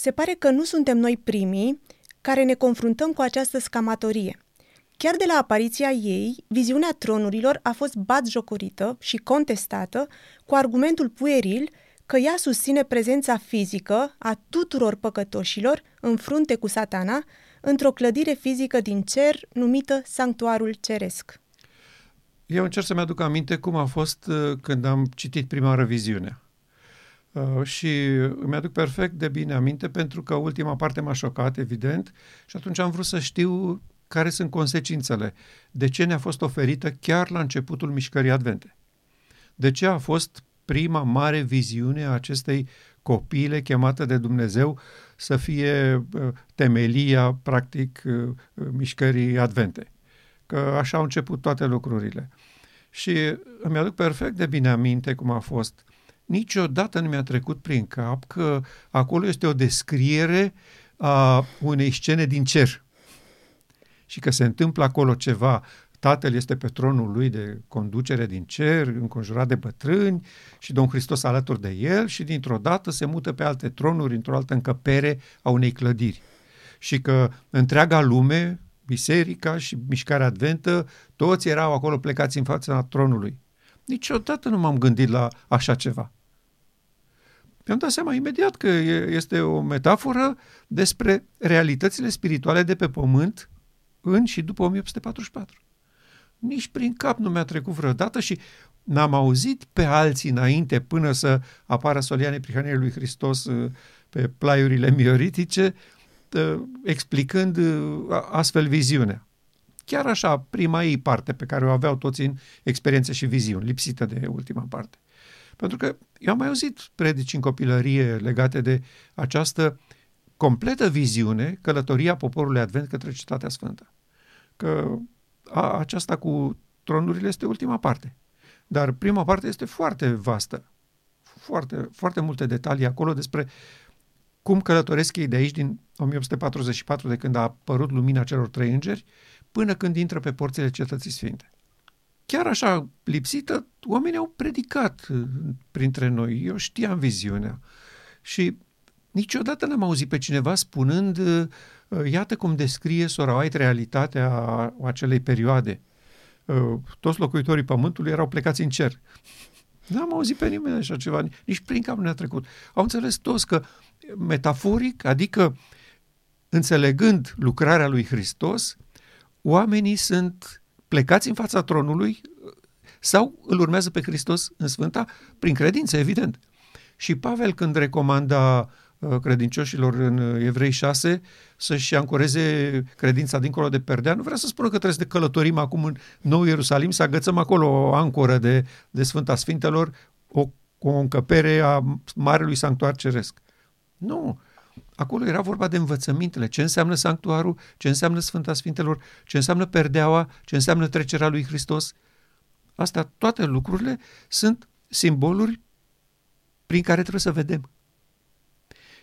Se pare că nu suntem noi primii care ne confruntăm cu această scamatorie. Chiar de la apariția ei, viziunea tronurilor a fost batjocorită și contestată cu argumentul pueril că ea susține prezența fizică a tuturor păcătoșilor în frunte cu satana într-o clădire fizică din cer numită Sanctuarul Ceresc. Eu încerc să-mi aduc aminte cum a fost uh, când am citit prima reviziune. Uh, și îmi aduc perfect de bine aminte pentru că ultima parte m-a șocat, evident, și atunci am vrut să știu care sunt consecințele. De ce ne-a fost oferită chiar la începutul mișcării advente? De ce a fost prima mare viziune a acestei copile chemată de Dumnezeu să fie uh, temelia, practic, uh, mișcării advente? Că așa au început toate lucrurile. Și îmi aduc perfect de bine aminte cum a fost. Niciodată nu mi-a trecut prin cap că acolo este o descriere a unei scene din cer și că se întâmplă acolo ceva. Tatăl este pe tronul lui de conducere din cer, înconjurat de bătrâni și Domnul Hristos alături de el și dintr-o dată se mută pe alte tronuri într-o altă încăpere a unei clădiri. Și că întreaga lume, biserica și mișcarea adventă, toți erau acolo plecați în fața tronului. Niciodată nu m-am gândit la așa ceva. Mi-am dat seama imediat că este o metaforă despre realitățile spirituale de pe pământ în și după 1844. Nici prin cap nu mi-a trecut vreodată și n-am auzit pe alții înainte până să apară Soliane Prihaniei lui Hristos uh, pe plaiurile mioritice, uh, explicând uh, astfel viziunea. Chiar așa, prima ei parte pe care o aveau toți în experiențe și viziuni, lipsită de ultima parte. Pentru că eu am mai auzit predici în copilărie legate de această completă viziune, călătoria poporului Advent către Cetatea Sfântă. Că a, aceasta cu tronurile este ultima parte. Dar prima parte este foarte vastă. Foarte, foarte multe detalii acolo despre cum călătoresc ei de aici din 1844, de când a apărut lumina celor trei îngeri, până când intră pe porțile cetății sfinte. Chiar așa lipsită, oamenii au predicat uh, printre noi. Eu știam viziunea. Și Niciodată n-am auzit pe cineva spunând, uh, iată cum descrie sora White realitatea acelei perioade. Uh, toți locuitorii pământului erau plecați în cer. N-am auzit pe nimeni așa ceva, nici prin cap nu ne-a trecut. Au înțeles toți că metaforic, adică înțelegând lucrarea lui Hristos, oamenii sunt plecați în fața tronului sau îl urmează pe Hristos în Sfânta prin credință, evident. Și Pavel când recomanda Uh, credincioșilor în uh, Evrei 6 să-și ancoreze credința dincolo de perdea. Nu vrea să spună că trebuie să călătorim acum în Nou Ierusalim, să agățăm acolo o ancoră de, de Sfânta Sfintelor, o, o încăpere a Marelui Sanctuar Ceresc. Nu, Acolo era vorba de învățămintele, ce înseamnă sanctuarul, ce înseamnă Sfânta Sfintelor, ce înseamnă perdeaua, ce înseamnă trecerea lui Hristos. Astea, toate lucrurile sunt simboluri prin care trebuie să vedem.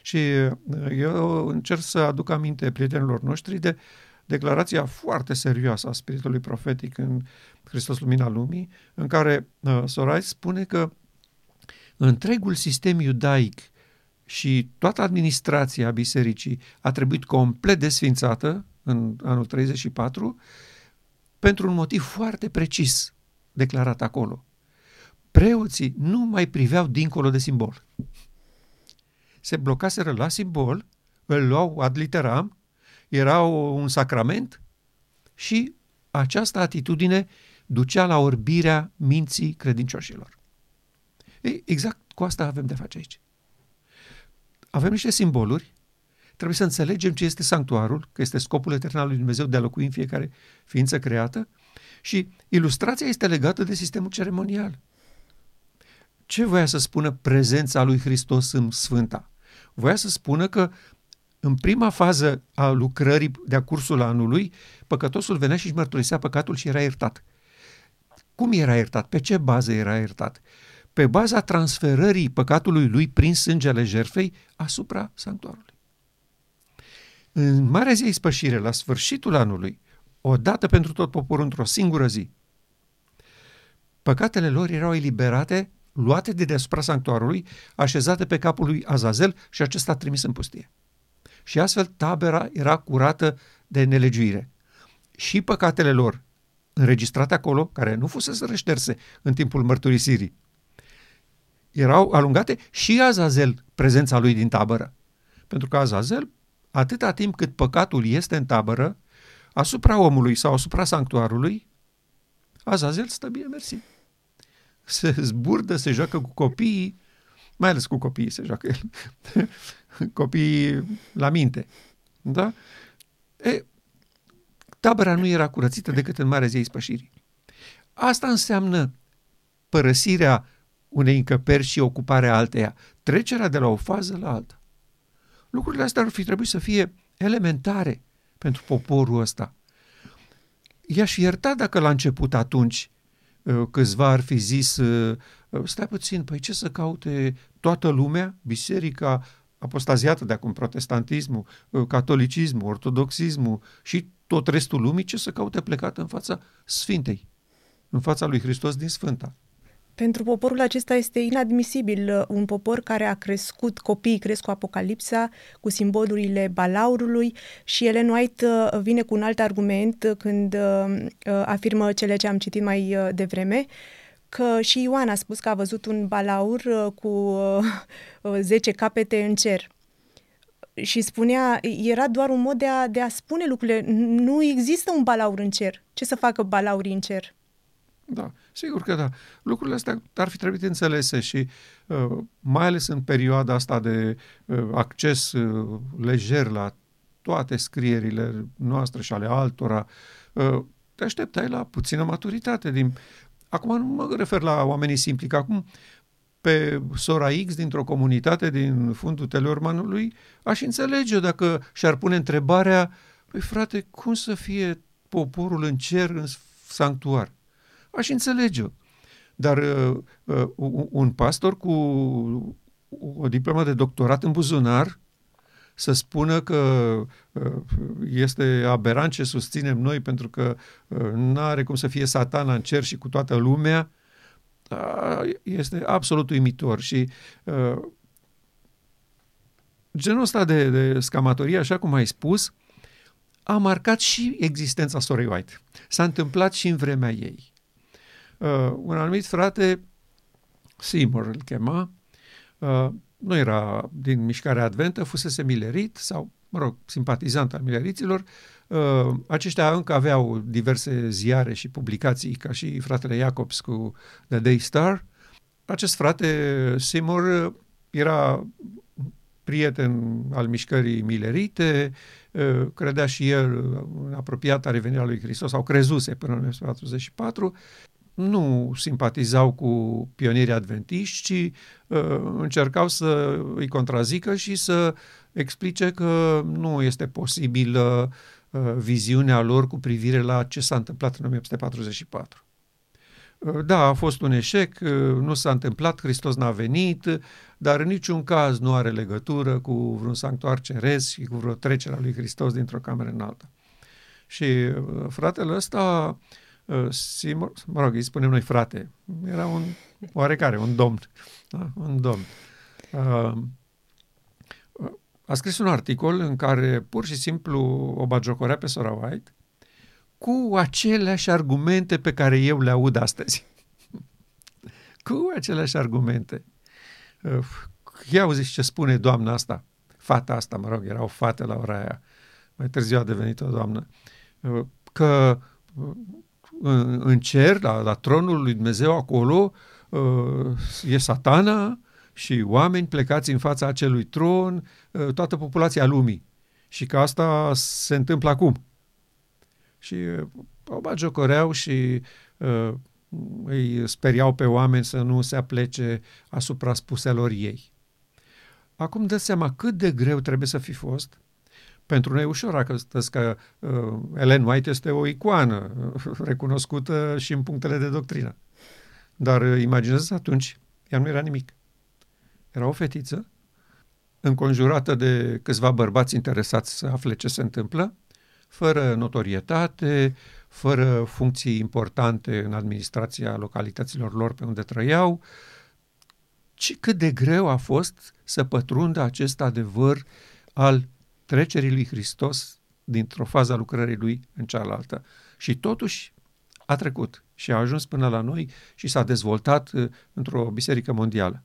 Și uh, eu încerc să aduc aminte prietenilor noștri de declarația foarte serioasă a spiritului profetic în Hristos Lumina Lumii, în care uh, Sorai spune că întregul sistem iudaic și toată administrația bisericii a trebuit complet desfințată în anul 34 pentru un motiv foarte precis declarat acolo. Preoții nu mai priveau dincolo de simbol se blocaseră la simbol, îl luau ad literam, era un sacrament și această atitudine ducea la orbirea minții credincioșilor. Ei, exact cu asta avem de face aici. Avem niște simboluri, trebuie să înțelegem ce este sanctuarul, că este scopul etern al lui Dumnezeu de a locui în fiecare ființă creată și ilustrația este legată de sistemul ceremonial. Ce voia să spună prezența lui Hristos în Sfânta? voia să spună că în prima fază a lucrării de-a cursul anului, păcătosul venea și își mărturisea păcatul și era iertat. Cum era iertat? Pe ce bază era iertat? Pe baza transferării păcatului lui prin sângele jerfei asupra sanctuarului. În Marea Zi Ispășire, la sfârșitul anului, o dată pentru tot poporul într-o singură zi, păcatele lor erau eliberate luate de deasupra sanctuarului, așezate pe capul lui Azazel și acesta a trimis în pustie. și astfel tabera era curată de nelegiuire. Și păcatele lor, înregistrate acolo, care nu fusese rășterse în timpul mărturisirii, erau alungate și Azazel, prezența lui din tabără. Pentru că Azazel, atâta timp cât păcatul este în tabără, asupra omului sau asupra sanctuarului, Azazel stă bine, mersi. Se zburdă, se joacă cu copiii, mai ales cu copiii se joacă el. copiii la minte. Da? E, tabăra nu era curățită decât în Marea Zi Spășirii. Asta înseamnă părăsirea unei încăperi și ocuparea alteia, trecerea de la o fază la alta. Lucrurile astea ar fi trebuit să fie elementare pentru poporul ăsta. I-aș ierta dacă la început atunci uh, câțiva ar fi zis, uh, stai puțin, păi ce să caute toată lumea, biserica apostaziată de acum, protestantismul, uh, catolicismul, ortodoxismul și tot restul lumii, ce să caute plecat în fața Sfintei, în fața lui Hristos din Sfânta. Pentru poporul acesta este inadmisibil uh, un popor care a crescut, copiii cresc cu Apocalipsa, cu simbolurile balaurului și Ellen White uh, vine cu un alt argument când uh, afirmă cele ce am citit mai devreme, că și Ioan a spus că a văzut un balaur cu 10 capete în cer și spunea, era doar un mod de a, de a spune lucrurile. Nu există un balaur în cer. Ce să facă balaurii în cer? Da, sigur că da. Lucrurile astea ar fi trebuit înțelese și uh, mai ales în perioada asta de uh, acces uh, lejer la toate scrierile noastre și ale altora, uh, te așteptai la puțină maturitate. Din... Acum nu mă refer la oamenii simpli, că acum pe sora X dintr-o comunitate din fundul Teleormanului, aș înțelege dacă și-ar pune întrebarea, păi frate, cum să fie poporul în cer, în sanctuar? Aș înțelege-o. Dar uh, uh, un pastor cu o diplomă de doctorat în buzunar să spună că uh, este aberant ce susținem noi pentru că uh, nu are cum să fie satana în cer și cu toată lumea, uh, este absolut uimitor și uh, genul ăsta de, de scamatorie, așa cum ai spus, a marcat și existența Sorei White. S-a întâmplat și în vremea ei. Uh, un anumit frate, Seymour îl chema, uh, nu era din mișcarea adventă, fusese milerit sau, mă rog, simpatizant al mileriților. Uh, aceștia încă aveau diverse ziare și publicații, ca și fratele Jacobs cu The Day Star. Acest frate, Seymour, era prieten al mișcării milerite, uh, credea și el în apropiata revenirea lui Hristos, sau crezuse până în 1944 nu simpatizau cu pionierii adventiști, ci uh, încercau să îi contrazică și să explice că nu este posibilă uh, viziunea lor cu privire la ce s-a întâmplat în 1944. Uh, da, a fost un eșec, uh, nu s-a întâmplat, Hristos n-a venit, dar în niciun caz nu are legătură cu vreun sanctuar ceresc și cu vreo trecere a lui Hristos dintr-o cameră în alta. Și uh, fratele ăsta uh, Uh, Seymour, mă rog, îi spunem noi frate, era un oarecare, un domn, da? un domn. Uh, a scris un articol în care pur și simplu o bagiocorea pe Sora White cu aceleași argumente pe care eu le aud astăzi. cu aceleași argumente. Uh, ia auziți ce spune doamna asta, fata asta, mă rog, era o fată la ora aia, mai târziu a devenit o doamnă, că în, în cer, la, la tronul lui Dumnezeu acolo, uh, e satana și oameni plecați în fața acelui tron, uh, toată populația lumii. Și că asta se întâmplă acum. Și uh, o bagiocoreau și uh, îi speriau pe oameni să nu se aplece asupra spuselor ei. Acum dă seama cât de greu trebuie să fi fost pentru noi e ușor, astăzi că uh, Ellen White este o icoană uh, recunoscută și în punctele de doctrină. Dar uh, imaginează atunci, ea nu era nimic. Era o fetiță înconjurată de câțiva bărbați interesați să afle ce se întâmplă, fără notorietate, fără funcții importante în administrația localităților lor pe unde trăiau, ci cât de greu a fost să pătrundă acest adevăr al trecerii lui Hristos dintr-o fază a lucrării lui în cealaltă. Și totuși a trecut și a ajuns până la noi și s-a dezvoltat uh, într-o biserică mondială.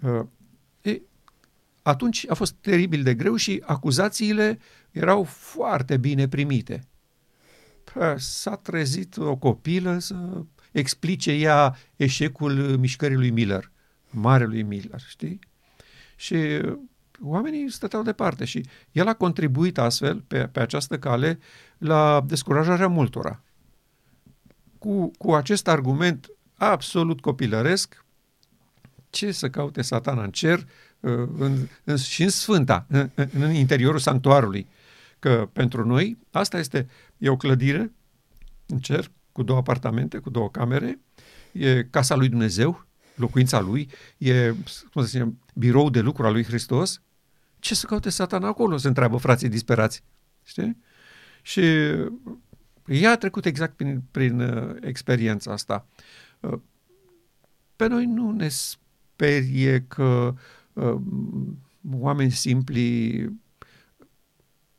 Uh, e, atunci a fost teribil de greu și acuzațiile erau foarte bine primite. S-a trezit o copilă să explice ea eșecul mișcării lui Miller, marelui Miller, știi? Și oamenii stăteau departe și el a contribuit astfel, pe, pe această cale, la descurajarea multora. Cu, cu acest argument absolut copilăresc, ce să caute satana în cer uh, în, în, și în sfânta, în, în interiorul sanctuarului. Că pentru noi asta este, e o clădire în cer cu două apartamente, cu două camere, e casa lui Dumnezeu, locuința lui, e, cum să zicem, birou de lucru al lui Hristos, ce să caute satana acolo, se întreabă frații disperați. Știi? Și ea a trecut exact prin, prin uh, experiența asta. Uh, pe noi nu ne sperie că uh, oameni simpli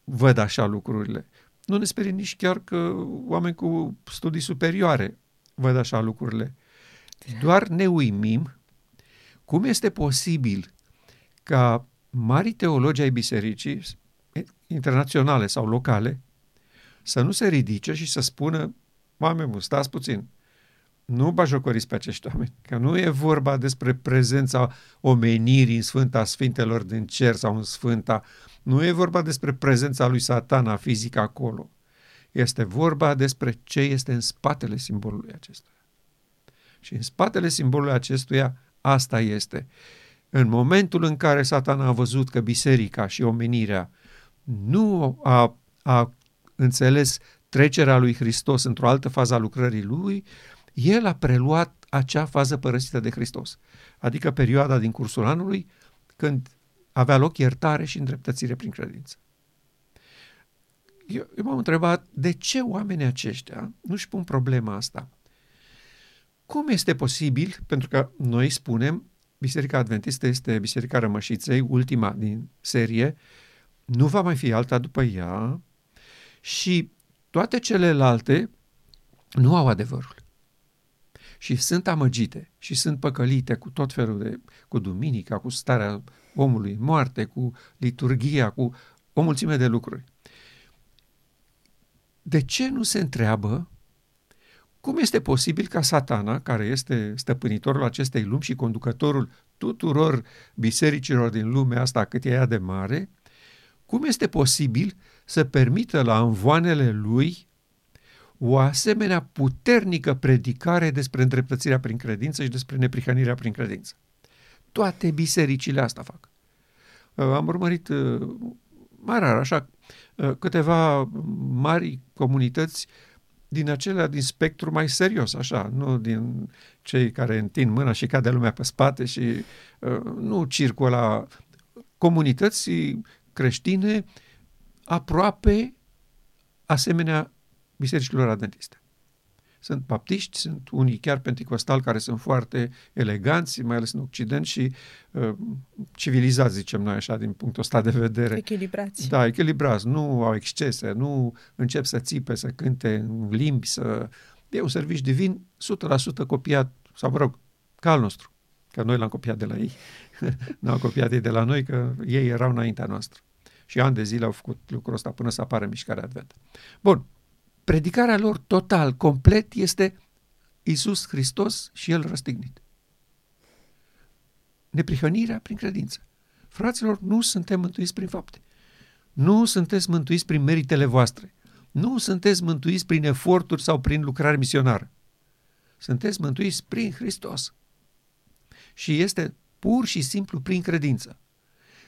văd așa lucrurile. Nu ne sperie nici chiar că oameni cu studii superioare văd așa lucrurile. Doar ne uimim cum este posibil ca mari teologi ai bisericii, internaționale sau locale, să nu se ridice și să spună, oameni buni, stați puțin, nu bajocoriți pe acești oameni, că nu e vorba despre prezența omenirii în Sfânta Sfintelor din cer sau în Sfânta, nu e vorba despre prezența lui satana fizică acolo. Este vorba despre ce este în spatele simbolului acestuia. Și în spatele simbolului acestuia asta este. În momentul în care satana a văzut că biserica și omenirea nu a, a înțeles trecerea lui Hristos într-o altă fază a lucrării lui, el a preluat acea fază părăsită de Hristos, adică perioada din cursul anului când avea loc iertare și îndreptățire prin credință. Eu, eu m-am întrebat de ce oamenii aceștia nu-și pun problema asta. Cum este posibil, pentru că noi spunem, Biserica Adventistă este Biserica Rămășiței, ultima din serie, nu va mai fi alta după ea și toate celelalte nu au adevărul. Și sunt amăgite și sunt păcălite cu tot felul de, cu duminica, cu starea omului moarte, cu liturgia, cu o mulțime de lucruri. De ce nu se întreabă cum este posibil ca satana, care este stăpânitorul acestei lumi și conducătorul tuturor bisericilor din lumea asta cât e ea de mare, cum este posibil să permită la învoanele lui o asemenea puternică predicare despre îndreptățirea prin credință și despre neprihănirea prin credință? Toate bisericile asta fac. Uh, am urmărit uh, mai rar, așa, uh, câteva mari comunități din acelea din spectru mai serios, așa, nu din cei care întind mâna și cade lumea pe spate și uh, nu circula comunități creștine aproape asemenea bisericilor adventiste. Sunt baptiști, sunt unii chiar penticostali care sunt foarte eleganți, mai ales în Occident și uh, civilizați, zicem noi așa, din punctul ăsta de vedere. Echilibrați. Da, echilibrați, nu au excese, nu încep să țipe, să cânte în limbi, să... E un serviciu divin 100% copiat, sau mă rog, ca al nostru, că noi l-am copiat de la ei. Nu au copiat ei de la noi, că ei erau înaintea noastră. Și ani de zile au făcut lucrul ăsta până să apară mișcarea Advent. Bun, predicarea lor total, complet, este Isus Hristos și El răstignit. Neprihănirea prin credință. Fraților, nu suntem mântuiți prin fapte. Nu sunteți mântuiți prin meritele voastre. Nu sunteți mântuiți prin eforturi sau prin lucrare misionară. Sunteți mântuiți prin Hristos. Și este pur și simplu prin credință.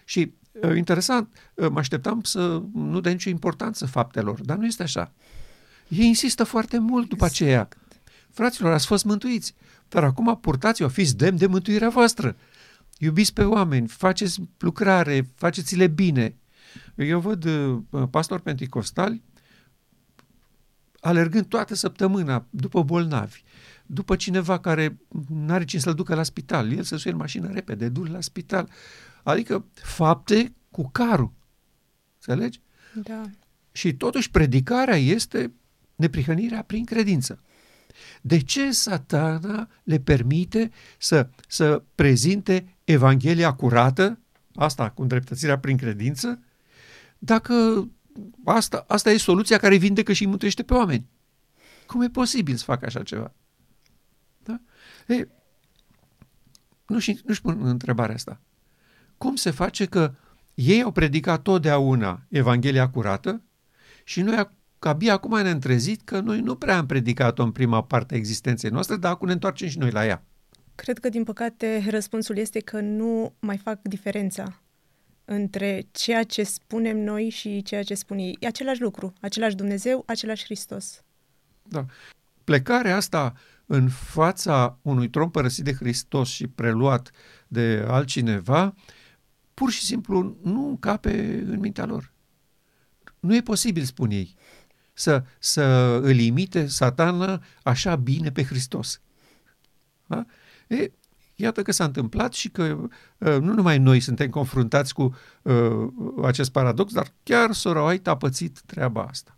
Și uh, interesant, uh, mă așteptam să nu dea nicio importanță faptelor, dar nu este așa. Ei insistă foarte mult după aceea. Fraților, ați fost mântuiți, dar acum purtați-o, fiți demn de mântuirea voastră. Iubiți pe oameni, faceți lucrare, faceți-le bine. Eu văd uh, pastori penticostali alergând toată săptămâna după bolnavi, după cineva care nu are cine să-l ducă la spital, el să suie în mașină repede, du la spital. Adică fapte cu carul. Înțelegi? Da. Și totuși predicarea este neprihănirea prin credință. De ce satana le permite să, să prezinte Evanghelia curată, asta cu îndreptățirea prin credință, dacă asta, asta e soluția care vindecă și mântuiește pe oameni? Cum e posibil să facă așa ceva? Da? E, nu, și, nu-și pun întrebarea asta. Cum se face că ei au predicat totdeauna Evanghelia curată și noi abia acum ne-am trezit că noi nu prea am predicat-o în prima parte a existenței noastre, dar acum ne întoarcem și noi la ea. Cred că, din păcate, răspunsul este că nu mai fac diferența între ceea ce spunem noi și ceea ce spun ei. E același lucru, același Dumnezeu, același Hristos. Da. Plecarea asta în fața unui tron părăsit de Hristos și preluat de altcineva, pur și simplu nu încape în mintea lor. Nu e posibil, spun ei, să, să îl imite satana așa bine pe Hristos. Da? E, iată că s-a întâmplat și că uh, nu numai noi suntem confruntați cu uh, acest paradox, dar chiar sora White a pățit treaba asta.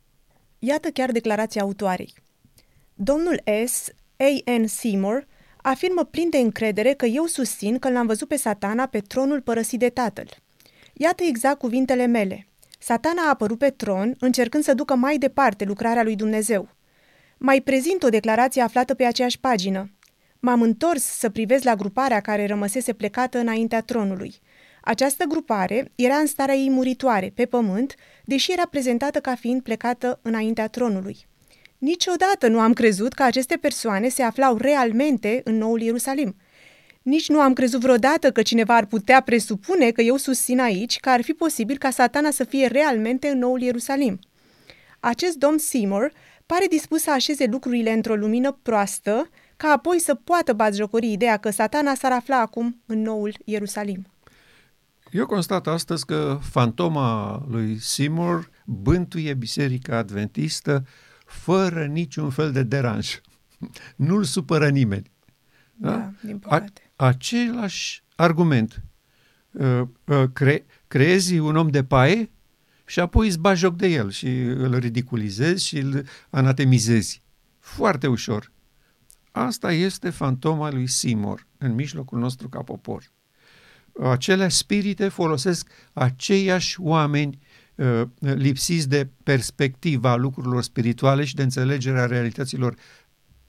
Iată chiar declarația autoarei. Domnul S. A. N. Seymour afirmă plin de încredere că eu susțin că l-am văzut pe satana pe tronul părăsit de tatăl. Iată exact cuvintele mele. Satana a apărut pe tron, încercând să ducă mai departe lucrarea lui Dumnezeu. Mai prezint o declarație aflată pe aceeași pagină. M-am întors să privesc la gruparea care rămăsese plecată înaintea tronului. Această grupare era în starea ei muritoare, pe pământ, deși era prezentată ca fiind plecată înaintea tronului. Niciodată nu am crezut că aceste persoane se aflau realmente în noul Ierusalim. Nici nu am crezut vreodată că cineva ar putea presupune că eu susțin aici că ar fi posibil ca satana să fie realmente în noul Ierusalim. Acest domn Seymour pare dispus să așeze lucrurile într-o lumină proastă, ca apoi să poată batjocori ideea că satana s-ar afla acum în noul Ierusalim. Eu constat astăzi că fantoma lui Seymour bântuie Biserica Adventistă fără niciun fel de deranj. Nu-l supără nimeni. Da, da din păcate. A, același argument. Uh, uh, cre, creezi un om de paie și apoi îți bagi joc de el și îl ridiculizezi și îl anatemizezi. Foarte ușor. Asta este fantoma lui Simor în mijlocul nostru ca popor. Acele spirite folosesc aceiași oameni uh, lipsiți de perspectiva lucrurilor spirituale și de înțelegerea realităților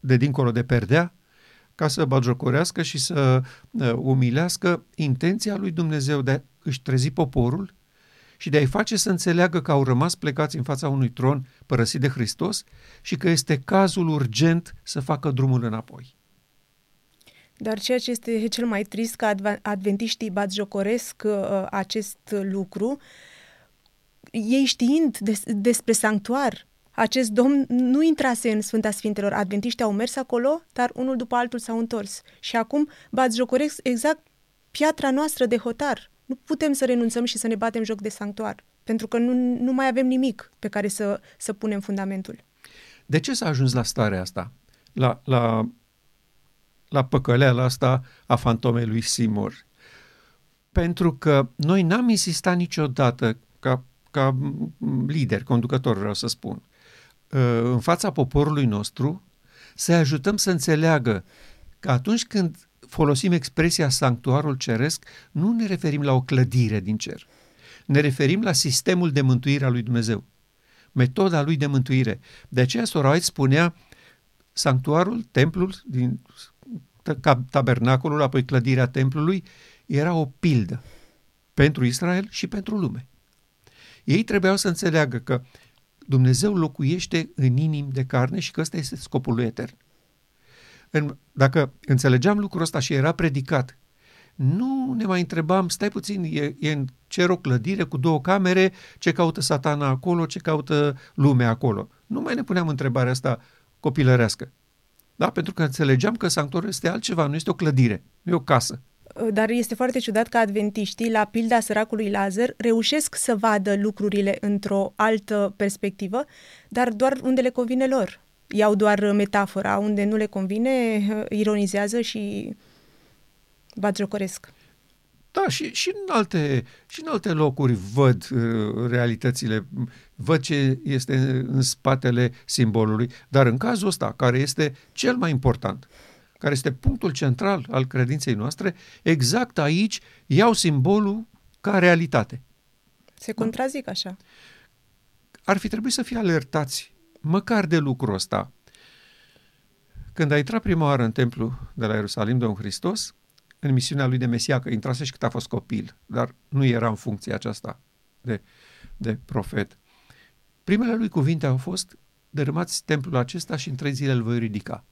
de dincolo de perdea, ca să bagiocorească și să uh, umilească intenția lui Dumnezeu de a își trezi poporul și de a-i face să înțeleagă că au rămas plecați în fața unui tron părăsit de Hristos și că este cazul urgent să facă drumul înapoi. Dar ceea ce este cel mai trist că adventiștii batjocoresc uh, acest lucru, ei știind des, despre sanctuar, acest domn nu intrase în Sfânta Sfintelor. Adventiștii au mers acolo, dar unul după altul s-au întors. Și acum batjocoresc exact piatra noastră de hotar. Nu putem să renunțăm și să ne batem joc de sanctuar, pentru că nu, nu mai avem nimic pe care să, să punem fundamentul. De ce s-a ajuns la starea asta? La, la, la păcăleala asta a fantomei lui Simor? Pentru că noi n-am insistat niciodată ca, ca lider, conducător vreau să spun, ă, în fața poporului nostru să ajutăm să înțeleagă că atunci când folosim expresia sanctuarul ceresc, nu ne referim la o clădire din cer. Ne referim la sistemul de mântuire a lui Dumnezeu. Metoda lui de mântuire. De aceea Sorait spunea sanctuarul, templul, din tabernacolul, apoi clădirea templului, era o pildă pentru Israel și pentru lume. Ei trebuiau să înțeleagă că Dumnezeu locuiește în inim de carne și că ăsta este scopul lui etern în, dacă înțelegeam lucrul ăsta și era predicat, nu ne mai întrebam, stai puțin, e, e în cer o clădire cu două camere, ce caută satana acolo, ce caută lumea acolo. Nu mai ne puneam întrebarea asta copilărească. Da? Pentru că înțelegeam că sanctuarul este altceva, nu este o clădire, nu e o casă. Dar este foarte ciudat că adventiștii, la pilda săracului Lazar, reușesc să vadă lucrurile într-o altă perspectivă, dar doar unde le convine lor iau doar metafora, unde nu le convine, ironizează și batjocoresc. Da, și, și, în alte, și în alte locuri văd uh, realitățile, văd ce este în spatele simbolului, dar în cazul ăsta, care este cel mai important, care este punctul central al credinței noastre, exact aici iau simbolul ca realitate. Se contrazic așa. Ar fi trebuit să fie alertați măcar de lucrul ăsta. Când a intrat prima oară în templu de la Ierusalim, Domnul Hristos, în misiunea lui de Mesia, că intrase și cât a fost copil, dar nu era în funcția aceasta de, de profet. Primele lui cuvinte au fost, dărâmați templul acesta și în trei zile îl voi ridica.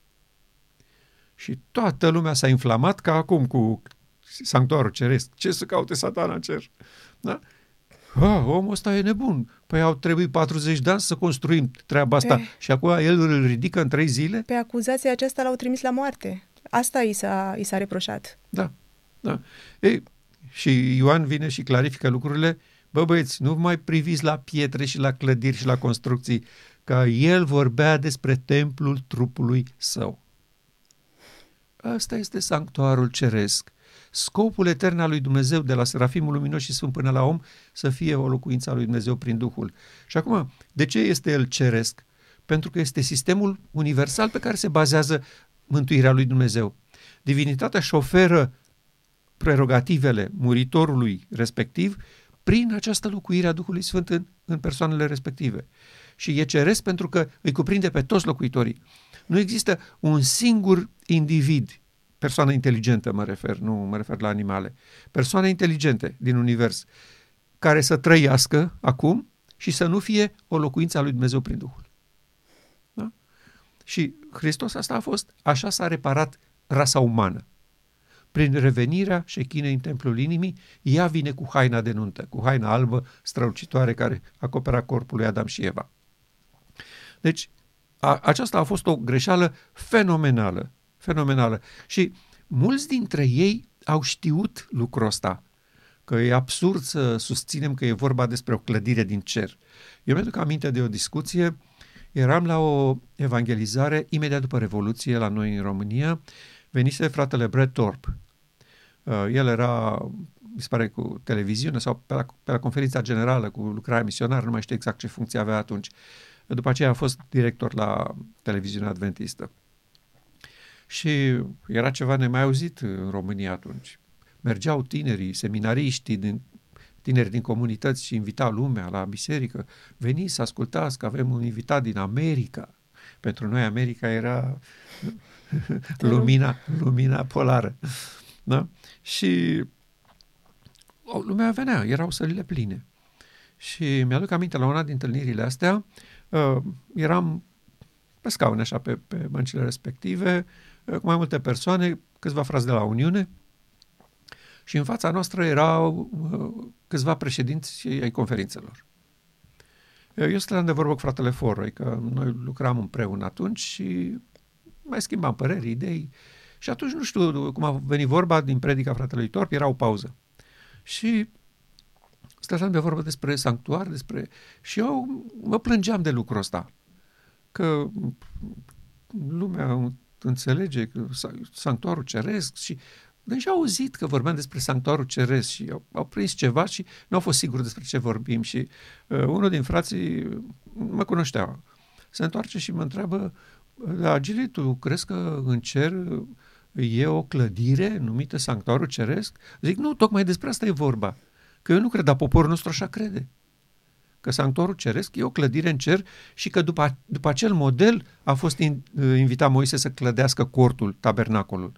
Și toată lumea s-a inflamat ca acum cu sanctuarul ceresc. Ce să caute satana în cer? Da? Ha, omul ăsta e nebun. Păi au trebuit 40 de ani să construim treaba asta pe... și acum el îl ridică în trei zile? Pe acuzația aceasta l-au trimis la moarte. Asta i s-a, i s-a reproșat. Da, da. Ei, și Ioan vine și clarifică lucrurile. Bă, băieți, nu mai priviți la pietre și la clădiri și la construcții, ca el vorbea despre templul trupului său. Asta este sanctuarul ceresc. Scopul etern al lui Dumnezeu, de la Serafimul Luminos și Sfânt până la om, să fie o locuință a lui Dumnezeu prin Duhul. Și acum, de ce este el ceresc? Pentru că este sistemul universal pe care se bazează mântuirea lui Dumnezeu. Divinitatea își oferă prerogativele muritorului respectiv prin această locuire a Duhului Sfânt în, în persoanele respective. Și e ceresc pentru că îi cuprinde pe toți locuitorii. Nu există un singur individ, persoană inteligentă mă refer, nu mă refer la animale, persoane inteligente din univers, care să trăiască acum și să nu fie o locuință a lui Dumnezeu prin Duhul. Și Hristos asta a fost, așa s-a reparat rasa umană. Prin revenirea șechinei în templul inimii, ea vine cu haina de nuntă, cu haina albă strălucitoare care acopera corpul lui Adam și Eva. Deci, a, aceasta a fost o greșeală fenomenală, fenomenală. Și mulți dintre ei au știut lucrul ăsta, că e absurd să susținem că e vorba despre o clădire din cer. Eu mi-aduc aminte de o discuție uh, Eram la o evangelizare imediat după Revoluție la noi în România. Venise fratele Brett Thorpe. Uh, el era, mi se pare, cu televiziune sau pe la, pe la conferința generală cu lucrarea misionară, nu mai știu exact ce funcție avea atunci. După aceea a fost director la televiziunea adventistă. Și era ceva nemai auzit în România atunci. Mergeau tinerii, seminariștii din tineri din comunități și invita lumea la biserică, veniți să ascultați că avem un invitat din America. Pentru noi America era lumina, lumina polară. Da? Și lumea venea, erau sălile pline. Și mi-aduc aminte, la una din întâlnirile astea, uh, eram pe scaune, așa, pe, pe băncile respective, uh, cu mai multe persoane, câțiva frați de la Uniune, și în fața noastră erau uh, câțiva președinți ai conferințelor. Eu stăteam de vorbă cu fratele Foroi, că noi lucram împreună atunci și mai schimbam păreri, idei. Și atunci, nu știu cum a venit vorba din predica fratelui Torp, era o pauză. Și stăteam de vorbă despre sanctuar, despre... Și eu mă plângeam de lucrul ăsta. Că lumea înțelege că sanctuarul ceresc și deja au auzit că vorbeam despre sanctuarul ceresc și au, au prins ceva și nu au fost siguri despre ce vorbim și uh, unul din frații mă cunoștea. Se întoarce și mă întreabă, da, Gili, tu crezi că în cer e o clădire numită sanctuarul ceresc? Zic, nu, tocmai despre asta e vorba. Că eu nu cred, dar poporul nostru așa crede. Că sanctuarul ceresc e o clădire în cer și că după, după acel model a fost in, invitat Moise să clădească cortul, tabernacolul.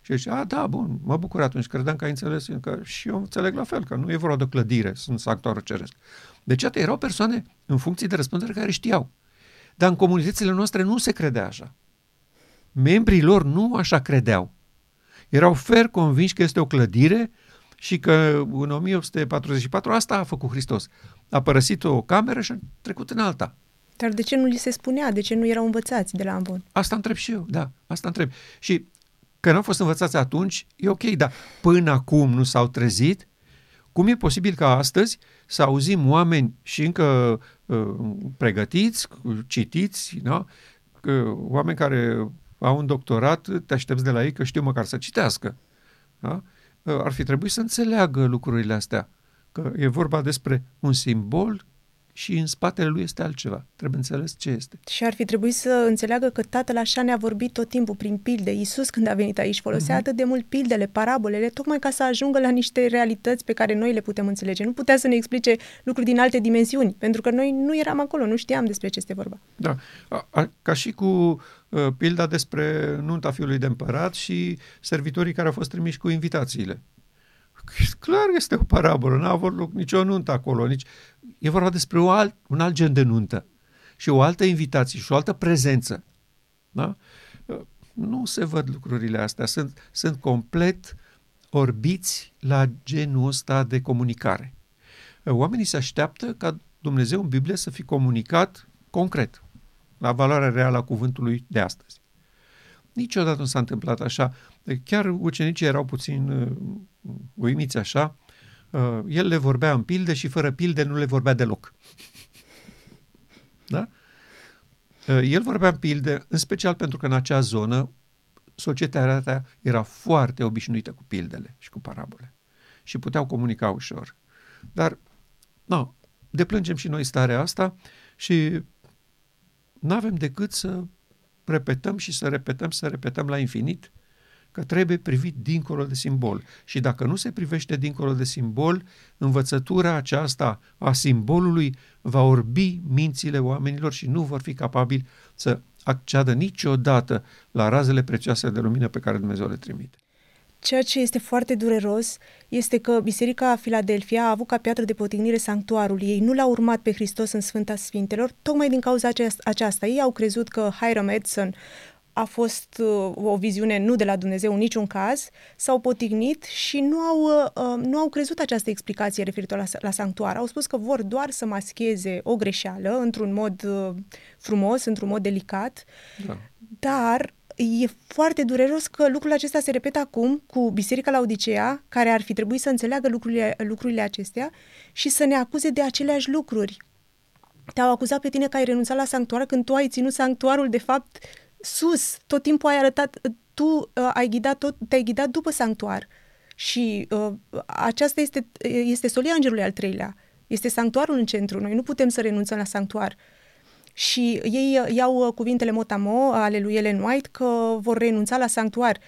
Și zice, a, da, bun, mă bucur atunci, credeam că ai înțeles, că și eu înțeleg la fel, că nu e vorba de o clădire, sunt sanctuarul ceresc. Deci, atât, erau persoane în funcție de răspundere care știau. Dar în comunitățile noastre nu se credea așa. Membrii lor nu așa credeau. Erau fer convinși că este o clădire și că în 1844 asta a făcut Hristos. A părăsit o cameră și a trecut în alta. Dar de ce nu li se spunea? De ce nu erau învățați de la Ambon? Asta întreb și eu, da, asta întreb. Și că nu au fost învățați atunci, e ok, dar până acum nu s-au trezit, cum e posibil ca astăzi să auzim oameni și încă uh, pregătiți, citiți, da? că oameni care au un doctorat, te aștepți de la ei că știu măcar să citească. Da? Ar fi trebuit să înțeleagă lucrurile astea, că e vorba despre un simbol și în spatele lui este altceva. Trebuie înțeles ce este. Și ar fi trebuit să înțeleagă că tatăl așa ne-a vorbit tot timpul prin pilde. Iisus când a venit aici folosea uh-huh. atât de mult pildele, parabolele, tocmai ca să ajungă la niște realități pe care noi le putem înțelege. Nu putea să ne explice lucruri din alte dimensiuni, pentru că noi nu eram acolo, nu știam despre ce este vorba. Da, a, a, ca și cu uh, pilda despre nunta fiului de împărat și servitorii care au fost trimiși cu invitațiile. Clar este o parabolă, n-a avut loc nicio nuntă acolo, nici... E vorba despre o alt, un alt gen de nuntă și o altă invitație și o altă prezență. Da? Nu se văd lucrurile astea, sunt, sunt complet orbiți la genul ăsta de comunicare. Oamenii se așteaptă ca Dumnezeu în Biblie să fi comunicat concret, la valoarea reală a cuvântului de astăzi. Niciodată nu s-a întâmplat așa. Chiar ucenicii erau puțin uh, uimiți așa. Uh, el le vorbea în pilde și fără pilde nu le vorbea deloc. da? Uh, el vorbea în pilde, în special pentru că în acea zonă societatea era foarte obișnuită cu pildele și cu parabole și puteau comunica ușor. Dar, nu, deplângem și noi starea asta și nu avem decât să repetăm și să repetăm, să repetăm la infinit că trebuie privit dincolo de simbol. Și dacă nu se privește dincolo de simbol, învățătura aceasta a simbolului va orbi mințile oamenilor și nu vor fi capabili să acceadă niciodată la razele prețioase de lumină pe care Dumnezeu le trimite. Ceea ce este foarte dureros este că Biserica Filadelfia a avut ca piatră de potignire sanctuarul ei. Nu l-a urmat pe Hristos în Sfânta Sfintelor, tocmai din cauza aceasta. Ei au crezut că Hiram Edson a fost uh, o viziune nu de la Dumnezeu în niciun caz, s-au potignit și nu au, uh, nu au crezut această explicație referitoare la, la sanctuar. Au spus că vor doar să mascheze o greșeală într-un mod uh, frumos, într-un mod delicat, da. dar e foarte dureros că lucrul acesta se repetă acum cu Biserica la Odisea, care ar fi trebuit să înțeleagă lucrurile, lucrurile acestea și să ne acuze de aceleași lucruri. Te-au acuzat pe tine că ai renunțat la sanctuar când tu ai ținut sanctuarul, de fapt, sus. Tot timpul ai arătat, tu uh, ai ghidat tot, te-ai ghidat după sanctuar. Și uh, aceasta este, este solia îngerului al treilea. Este sanctuarul în centru. Noi nu putem să renunțăm la sanctuar. Uh, și ei uh, iau uh, cuvintele motamo ale lui Ellen White că vor renunța la sanctuar.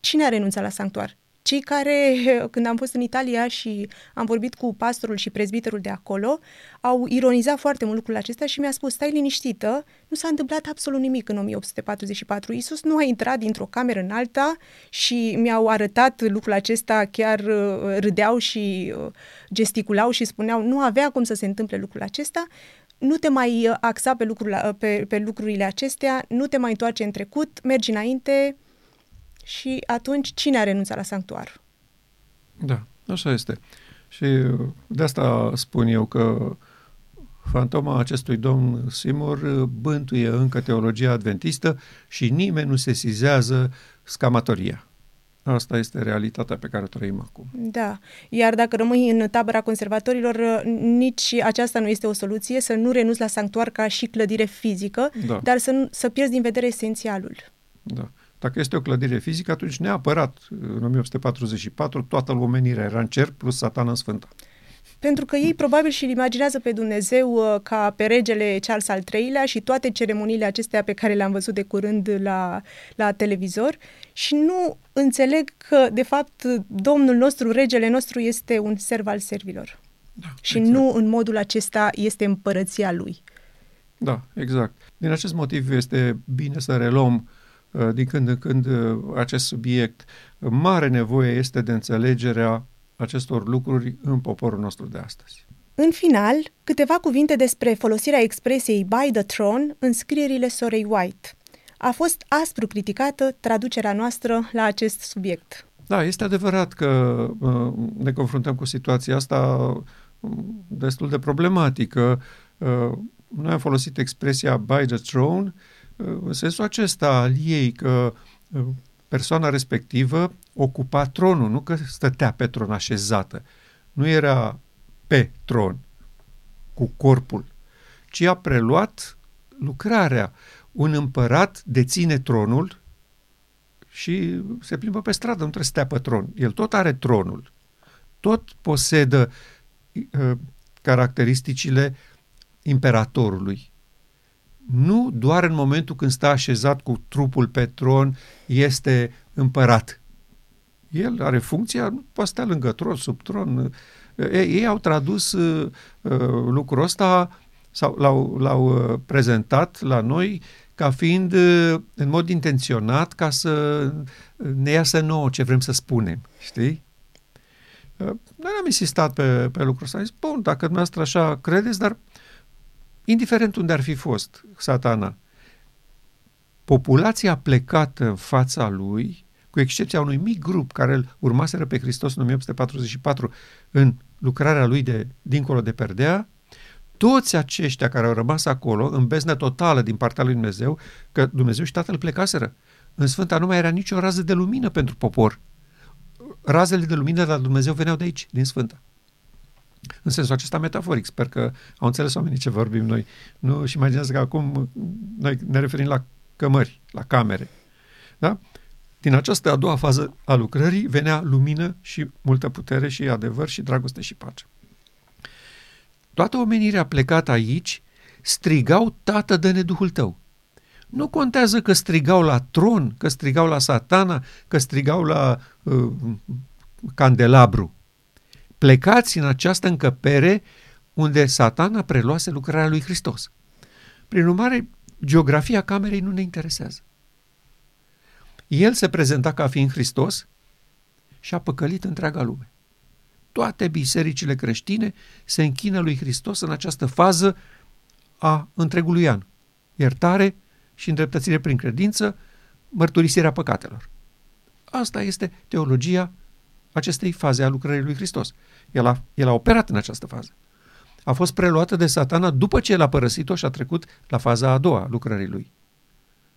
Cine a renunțat la sanctuar? Cei care, când am fost în Italia și am vorbit cu pastorul și prezbiterul de acolo, au ironizat foarte mult lucrul acesta și mi-a spus, stai liniștită, nu s-a întâmplat absolut nimic în 1844. Iisus nu a intrat dintr-o cameră în alta și mi-au arătat lucrul acesta, chiar uh, râdeau și gesticulau și spuneau, nu avea cum să se întâmple lucrul acesta nu te mai uh, axa pe, lucrurile, uh, pe, pe lucrurile acestea, nu te mai întoarce în trecut, mergi înainte și atunci cine a renunțat la sanctuar? Da, așa este. Și uh, de asta spun eu că fantoma acestui domn Simor bântuie încă teologia adventistă și nimeni nu se sizează scamatoria. Asta este realitatea pe care o trăim acum. Da. Iar dacă rămâi în tabăra conservatorilor, nici aceasta nu este o soluție, să nu renunți la sanctuar ca și clădire fizică, da. dar să, să pierzi din vedere esențialul. Da. Dacă este o clădire fizică, atunci neapărat, în 1844, toată omenirea era în cer plus satana în sfânta. Pentru că ei probabil și-l imaginează pe Dumnezeu uh, ca pe regele Charles al III-lea și toate ceremoniile acestea pe care le-am văzut de curând la, la televizor și nu înțeleg că, de fapt, Domnul nostru, regele nostru, este un serv al servilor. Da, și exact. nu în modul acesta este împărăția lui. Da, exact. Din acest motiv este bine să reluăm uh, din când în când uh, acest subiect. Mare nevoie este de înțelegerea acestor lucruri în poporul nostru de astăzi. În final, câteva cuvinte despre folosirea expresiei by the throne în scrierile sorei White. A fost aspru criticată traducerea noastră la acest subiect. Da, este adevărat că uh, ne confruntăm cu situația asta uh, destul de problematică. Uh, noi am folosit expresia by the throne în sensul acesta al ei că persoana respectivă ocupa tronul, nu că stătea pe tron așezată. Nu era pe tron, cu corpul, ci a preluat lucrarea. Un împărat deține tronul și se plimbă pe stradă, nu trebuie să stea pe tron. El tot are tronul, tot posedă uh, caracteristicile imperatorului. Nu doar în momentul când stă așezat cu trupul pe tron este împărat. El are funcția, nu poate sta lângă tron, sub tron. Ei, ei au tradus uh, uh, lucrul ăsta sau l-au, l-au uh, prezentat la noi ca fiind uh, în mod intenționat ca să ne iasă nouă ce vrem să spunem, știi? Uh, noi am insistat pe, pe lucrul ăsta. Am zis, bun, dacă dumneavoastră așa credeți, dar indiferent unde ar fi fost satana, populația plecată în fața lui, cu excepția unui mic grup care îl urmaseră pe Hristos în 1844 în lucrarea lui de dincolo de perdea, toți aceștia care au rămas acolo, în beznă totală din partea lui Dumnezeu, că Dumnezeu și Tatăl plecaseră. În Sfânta nu mai era nicio rază de lumină pentru popor. Razele de lumină de la Dumnezeu veneau de aici, din Sfânta. În sensul acesta metaforic. Sper că au înțeles oamenii ce vorbim noi. Nu și imaginează că acum noi ne referim la cămări, la camere. Da? Din această a doua fază a lucrării venea lumină și multă putere și adevăr și dragoste și pace. Toată omenirea plecată aici strigau, Tată, dă-ne Duhul tău. Nu contează că strigau la tron, că strigau la satana, că strigau la uh, candelabru. Plecați în această încăpere unde satana preluase lucrarea lui Hristos. Prin urmare, geografia camerei nu ne interesează. El se prezenta ca fiind Hristos și a păcălit întreaga lume toate bisericile creștine se închină lui Hristos în această fază a întregului an. Iertare și îndreptățire prin credință, mărturisirea păcatelor. Asta este teologia acestei faze a lucrării lui Hristos. El a, el a operat în această fază. A fost preluată de satana după ce el a părăsit-o și a trecut la faza a doua a lucrării lui.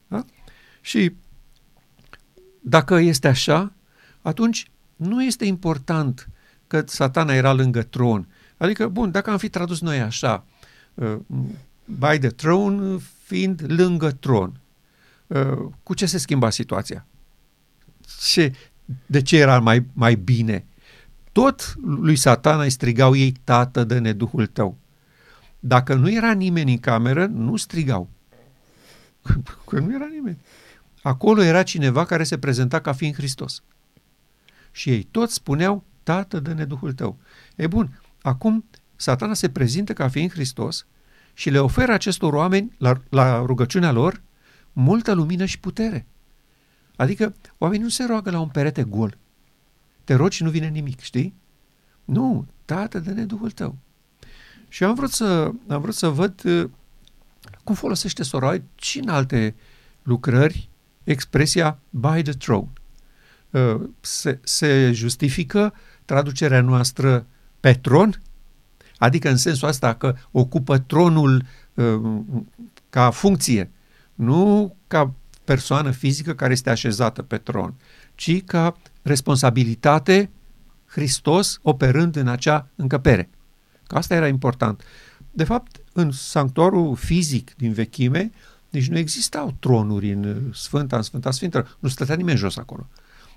Da? Și dacă este așa, atunci nu este important că satana era lângă tron. Adică, bun, dacă am fi tradus noi așa, uh, by the throne fiind lângă tron, uh, cu ce se schimba situația? Ce, de ce era mai, mai bine? Tot lui satana îi strigau ei, tată, dă-ne Duhul tău. Dacă nu era nimeni în cameră, nu strigau. Că nu era nimeni. Acolo era cineva care se prezenta ca fiind Hristos. Și ei toți spuneau, Tată, dă-ne Duhul tău. E bun, acum satana se prezintă ca fiind Hristos și le oferă acestor oameni, la, la rugăciunea lor, multă lumină și putere. Adică oamenii nu se roagă la un perete gol. Te rogi și nu vine nimic, știi? Nu, Tată, dă-ne Duhul tău. Și am vrut să, am vrut să văd uh, cum folosește Soroai și în alte lucrări expresia by the throne. Uh, se, se justifică traducerea noastră pe tron, adică în sensul asta că ocupă tronul uh, ca funcție, nu ca persoană fizică care este așezată pe tron, ci ca responsabilitate Hristos operând în acea încăpere. Că asta era important. De fapt, în sanctuarul fizic din vechime, nici nu existau tronuri în Sfânta, în Sfânta Sfintă, nu stătea nimeni jos acolo.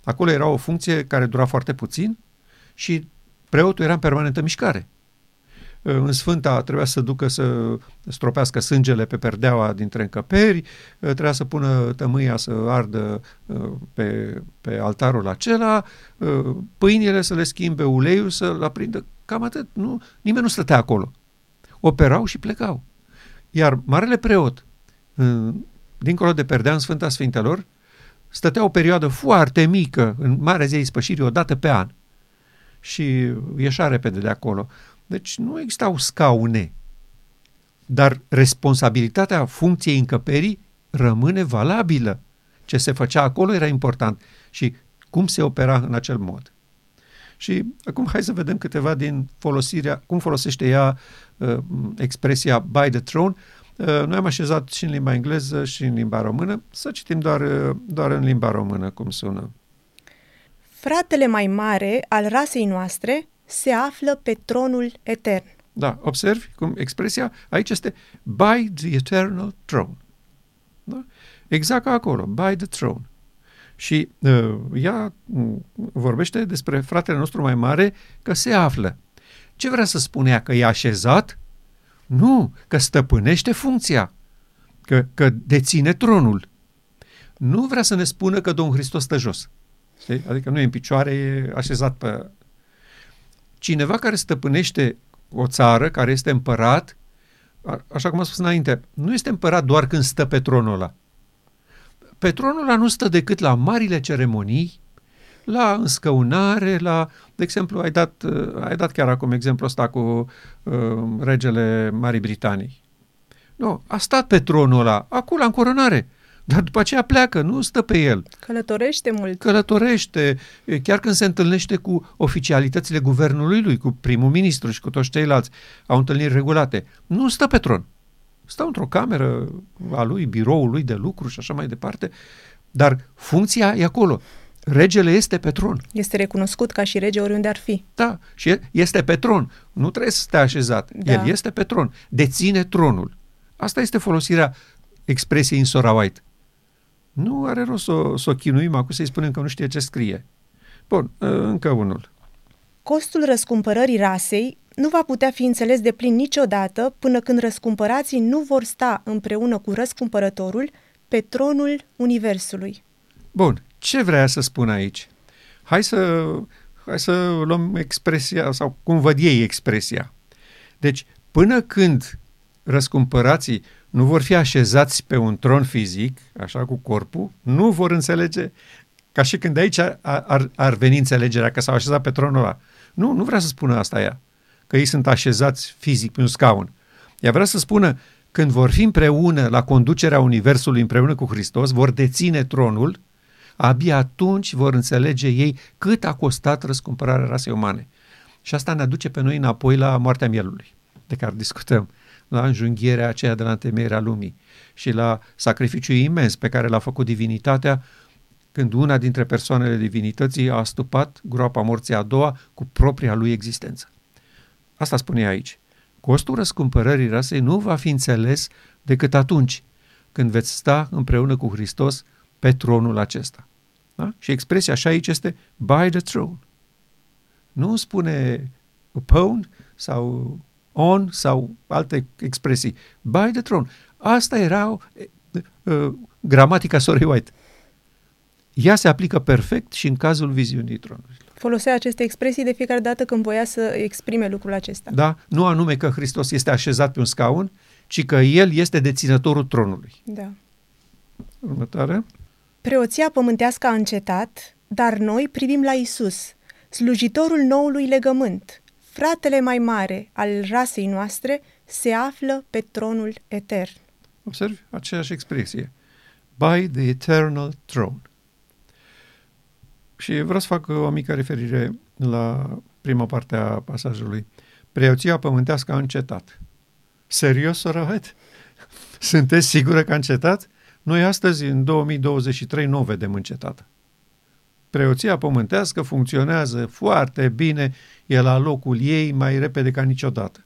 Acolo era o funcție care dura foarte puțin, și preotul era în permanentă mișcare. În Sfânta trebuia să ducă să stropească sângele pe perdeaua dintre încăperi, trebuia să pună tămâia să ardă uh, pe, pe altarul acela, uh, pâinile să le schimbe, uleiul să-l aprindă, cam atât. Nu, nimeni nu stătea acolo. Operau și plecau. Iar Marele Preot, dincolo de perdea în Sfânta Sfintelor, stătea o perioadă foarte mică în Marea Zei Spășirii, o dată pe an și ieșea repede de acolo. Deci nu existau scaune, dar responsabilitatea funcției încăperii rămâne valabilă. Ce se făcea acolo era important și cum se opera în acel mod. Și acum hai să vedem câteva din folosirea, cum folosește ea uh, expresia by the throne. Uh, noi am așezat și în limba engleză și în limba română. Să citim doar, uh, doar în limba română cum sună. Fratele mai mare al rasei noastre se află pe tronul etern. Da, observi cum expresia aici este by the eternal throne. Da? Exact ca acolo, by the throne. Și uh, ea uh, vorbește despre fratele nostru mai mare că se află. Ce vrea să spunea? Că e așezat? Nu, că stăpânește funcția, că, că deține tronul. Nu vrea să ne spună că Domnul Hristos stă jos. Știi? Adică nu e în picioare, e așezat pe... Cineva care stăpânește o țară, care este împărat, așa cum am spus înainte, nu este împărat doar când stă pe tronul ăla. Pe tronul ăla nu stă decât la marile ceremonii, la înscăunare, la, de exemplu, ai dat, ai dat chiar acum exemplu ăsta cu uh, regele Marii Britanii. Nu, a stat pe tronul ăla, acolo, la încoronare. Dar după aceea pleacă, nu stă pe el. Călătorește mult. Călătorește, chiar când se întâlnește cu oficialitățile guvernului lui, cu primul ministru și cu toți ceilalți, au întâlniri regulate. Nu stă pe tron. Stă într-o cameră a lui, biroul lui de lucru și așa mai departe, dar funcția e acolo. Regele este pe tron. Este recunoscut ca și rege oriunde ar fi. Da, și este pe tron. Nu trebuie să stea așezat. Da. El este pe tron. Deține tronul. Asta este folosirea expresiei în Sora White. Nu are rost să, să o chinuim acum să-i spunem că nu știe ce scrie. Bun, ă, încă unul. Costul răscumpărării rasei nu va putea fi înțeles de plin niciodată până când răscumpărații nu vor sta împreună cu răscumpărătorul pe tronul Universului. Bun, ce vrea să spun aici? Hai să, hai să luăm expresia, sau cum văd ei expresia. Deci, până când răscumpărații nu vor fi așezați pe un tron fizic, așa cu corpul, nu vor înțelege, ca și când aici ar, ar, ar veni înțelegerea că s-au așezat pe tronul ăla. Nu, nu vrea să spună asta ea, că ei sunt așezați fizic pe un scaun. Ea vrea să spună, când vor fi împreună la conducerea Universului împreună cu Hristos, vor deține tronul, abia atunci vor înțelege ei cât a costat răscumpărarea rasei umane. Și asta ne aduce pe noi înapoi la moartea mielului, de care discutăm la înjunghierea aceea de la întemeierea lumii și la sacrificiul imens pe care l-a făcut divinitatea când una dintre persoanele divinității a astupat groapa morții a doua cu propria lui existență. Asta spune aici. Costul răscumpărării rasei nu va fi înțeles decât atunci când veți sta împreună cu Hristos pe tronul acesta. Da? Și expresia așa aici este by the throne. Nu spune upon sau on sau alte expresii. By the throne. Asta era uh, uh, gramatica Sorry White. Ea se aplică perfect și în cazul viziunii tronului. Folosea aceste expresii de fiecare dată când voia să exprime lucrul acesta. Da, nu anume că Hristos este așezat pe un scaun, ci că El este deținătorul tronului. Da. Următoare. Preoția pământească a încetat, dar noi privim la Isus, slujitorul noului legământ, fratele mai mare al rasei noastre, se află pe tronul etern. Observi aceeași expresie. By the eternal throne. Și vreau să fac o mică referire la prima parte a pasajului. Preoția pământească a încetat. Serios, soră Sunteți sigură că a încetat? Noi astăzi, în 2023, nu o vedem încetată. Preoția pământească funcționează foarte bine, e la locul ei mai repede ca niciodată.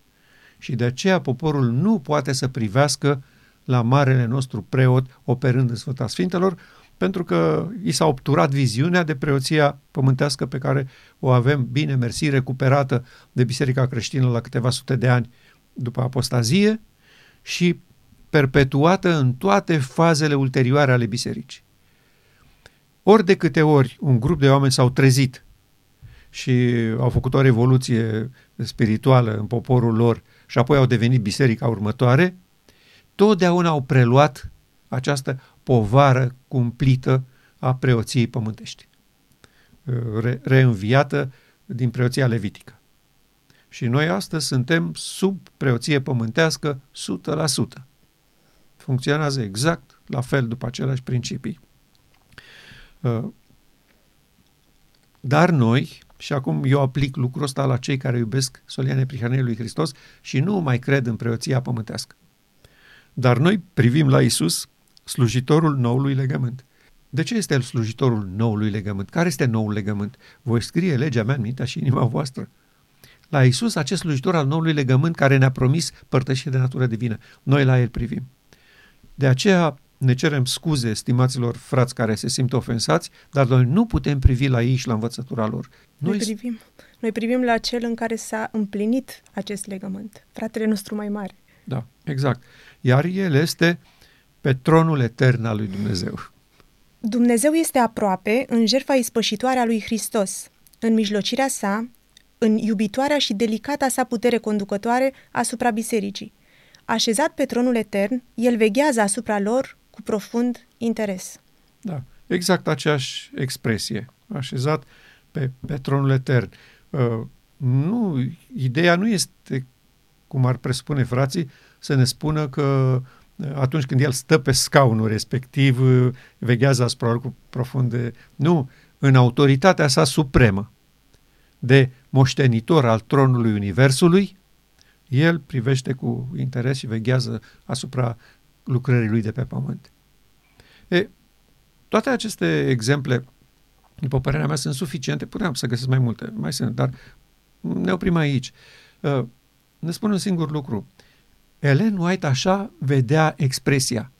Și de aceea poporul nu poate să privească la marele nostru preot operând în Sfânta Sfintelor, pentru că i s-a obturat viziunea de preoția pământească pe care o avem, bine mersi, recuperată de Biserica Creștină la câteva sute de ani după apostazie și perpetuată în toate fazele ulterioare ale bisericii. Ori de câte ori un grup de oameni s-au trezit și au făcut o revoluție spirituală în poporul lor și apoi au devenit biserica următoare, totdeauna au preluat această povară cumplită a preoției pământești, re- reînviată din preoția levitică. Și noi astăzi suntem sub preoție pământească 100%. Funcționează exact la fel după aceleași principii. Uh, dar noi, și acum eu aplic lucrul ăsta la cei care iubesc solia neprihănirii lui Hristos și nu mai cred în preoția pământească. Dar noi privim la Isus, slujitorul noului legământ. De ce este el slujitorul noului legământ? Care este noul legământ? Voi scrie legea mea în mintea și inima voastră. La Isus, acest slujitor al noului legământ care ne-a promis părtășie de natură divină. Noi la el privim. De aceea ne cerem scuze stimaților frați care se simt ofensați, dar noi nu putem privi la ei și la învățătura lor. Noi, noi privim, noi privim la cel în care s-a împlinit acest legământ, fratele nostru mai mare. Da, exact. Iar el este pe tronul etern al lui Dumnezeu. Dumnezeu este aproape în jertfa ispășitoare a lui Hristos, în mijlocirea sa, în iubitoarea și delicata sa putere conducătoare asupra bisericii. Așezat pe tronul etern, el veghează asupra lor cu profund interes. Da, exact aceeași expresie. Așezat pe, pe tronul etern. Uh, nu, ideea nu este, cum ar presupune frații, să ne spună că uh, atunci când el stă pe scaunul respectiv, uh, veghează asupra lor cu profunde... Nu, în autoritatea sa supremă de moștenitor al tronului Universului, el privește cu interes și veghează asupra lucrării lui de pe pământ. E, toate aceste exemple, după părerea mea, sunt suficiente. Puteam să găsesc mai multe, mai sunt, dar ne oprim aici. Ne spun un singur lucru. Ellen White așa vedea expresia.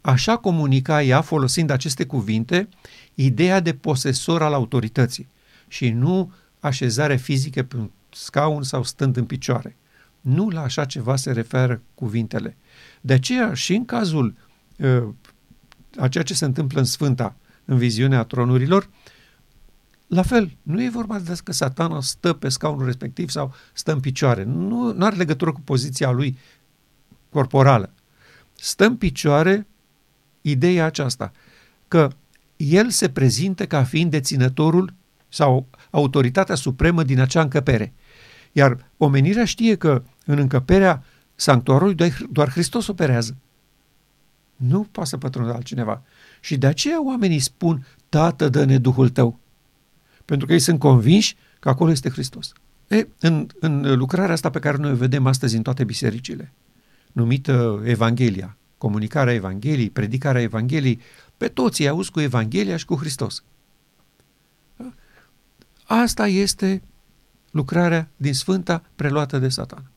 Așa comunica ea, folosind aceste cuvinte, ideea de posesor al autorității și nu așezare fizică pe un scaun sau stând în picioare. Nu la așa ceva se referă cuvintele. De aceea și în cazul uh, a ceea ce se întâmplă în Sfânta, în viziunea tronurilor, la fel, nu e vorba de că satana stă pe scaunul respectiv sau stă în picioare. Nu, nu are legătură cu poziția lui corporală. Stă în picioare ideea aceasta, că el se prezintă ca fiind deținătorul sau autoritatea supremă din acea încăpere. Iar omenirea știe că în încăperea sanctuarului doar Hristos operează. Nu poate să pătrundă altcineva. Și de aceea oamenii spun, Tată, dă-ne Duhul tău. Pentru că ei sunt convinși că acolo este Hristos. E, în, în lucrarea asta pe care noi o vedem astăzi în toate bisericile, numită Evanghelia, comunicarea Evangheliei, predicarea Evangheliei, pe toți îi auzi cu Evanghelia și cu Hristos. Asta este lucrarea din Sfânta preluată de Satan.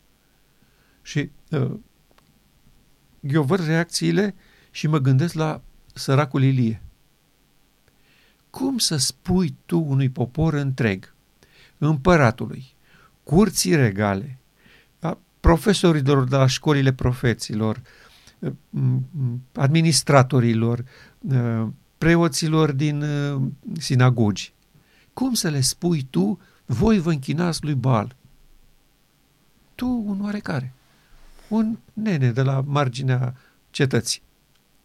Și uh, eu văd reacțiile și mă gândesc la săracul Ilie. Cum să spui tu unui popor întreg, împăratului, curții regale, profesorilor de la școlile profeților, administratorilor, preoților din sinagogi, cum să le spui tu, voi vă închinați lui Bal? Tu, un oarecare, un nene de la marginea cetății.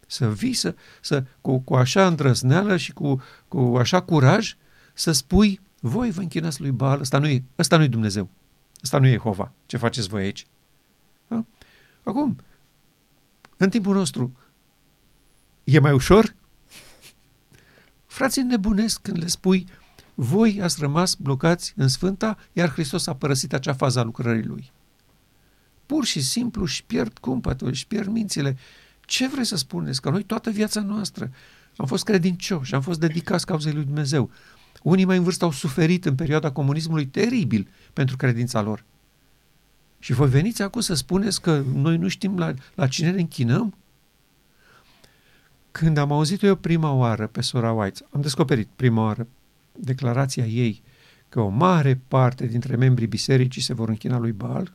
Să vii să, să cu, cu așa îndrăzneală și cu, cu așa curaj să spui, voi vă închinați lui Baal, ăsta nu e, ăsta nu e Dumnezeu, ăsta nu e Jehova, ce faceți voi aici? Da? Acum, în timpul nostru, e mai ușor? Frații nebunesc când le spui, voi ați rămas blocați în Sfânta, iar Hristos a părăsit acea fază a lucrării Lui. Pur și simplu își pierd cumpătul, își pierd mințile ce vreți să spuneți? Că noi toată viața noastră am fost credincioși, am fost dedicați cauzei lui Dumnezeu. Unii mai în vârstă au suferit în perioada comunismului teribil pentru credința lor. Și voi veniți acum să spuneți că noi nu știm la, la cine ne închinăm? Când am auzit eu prima oară pe sora White, am descoperit prima oară declarația ei că o mare parte dintre membrii bisericii se vor închina lui Baal,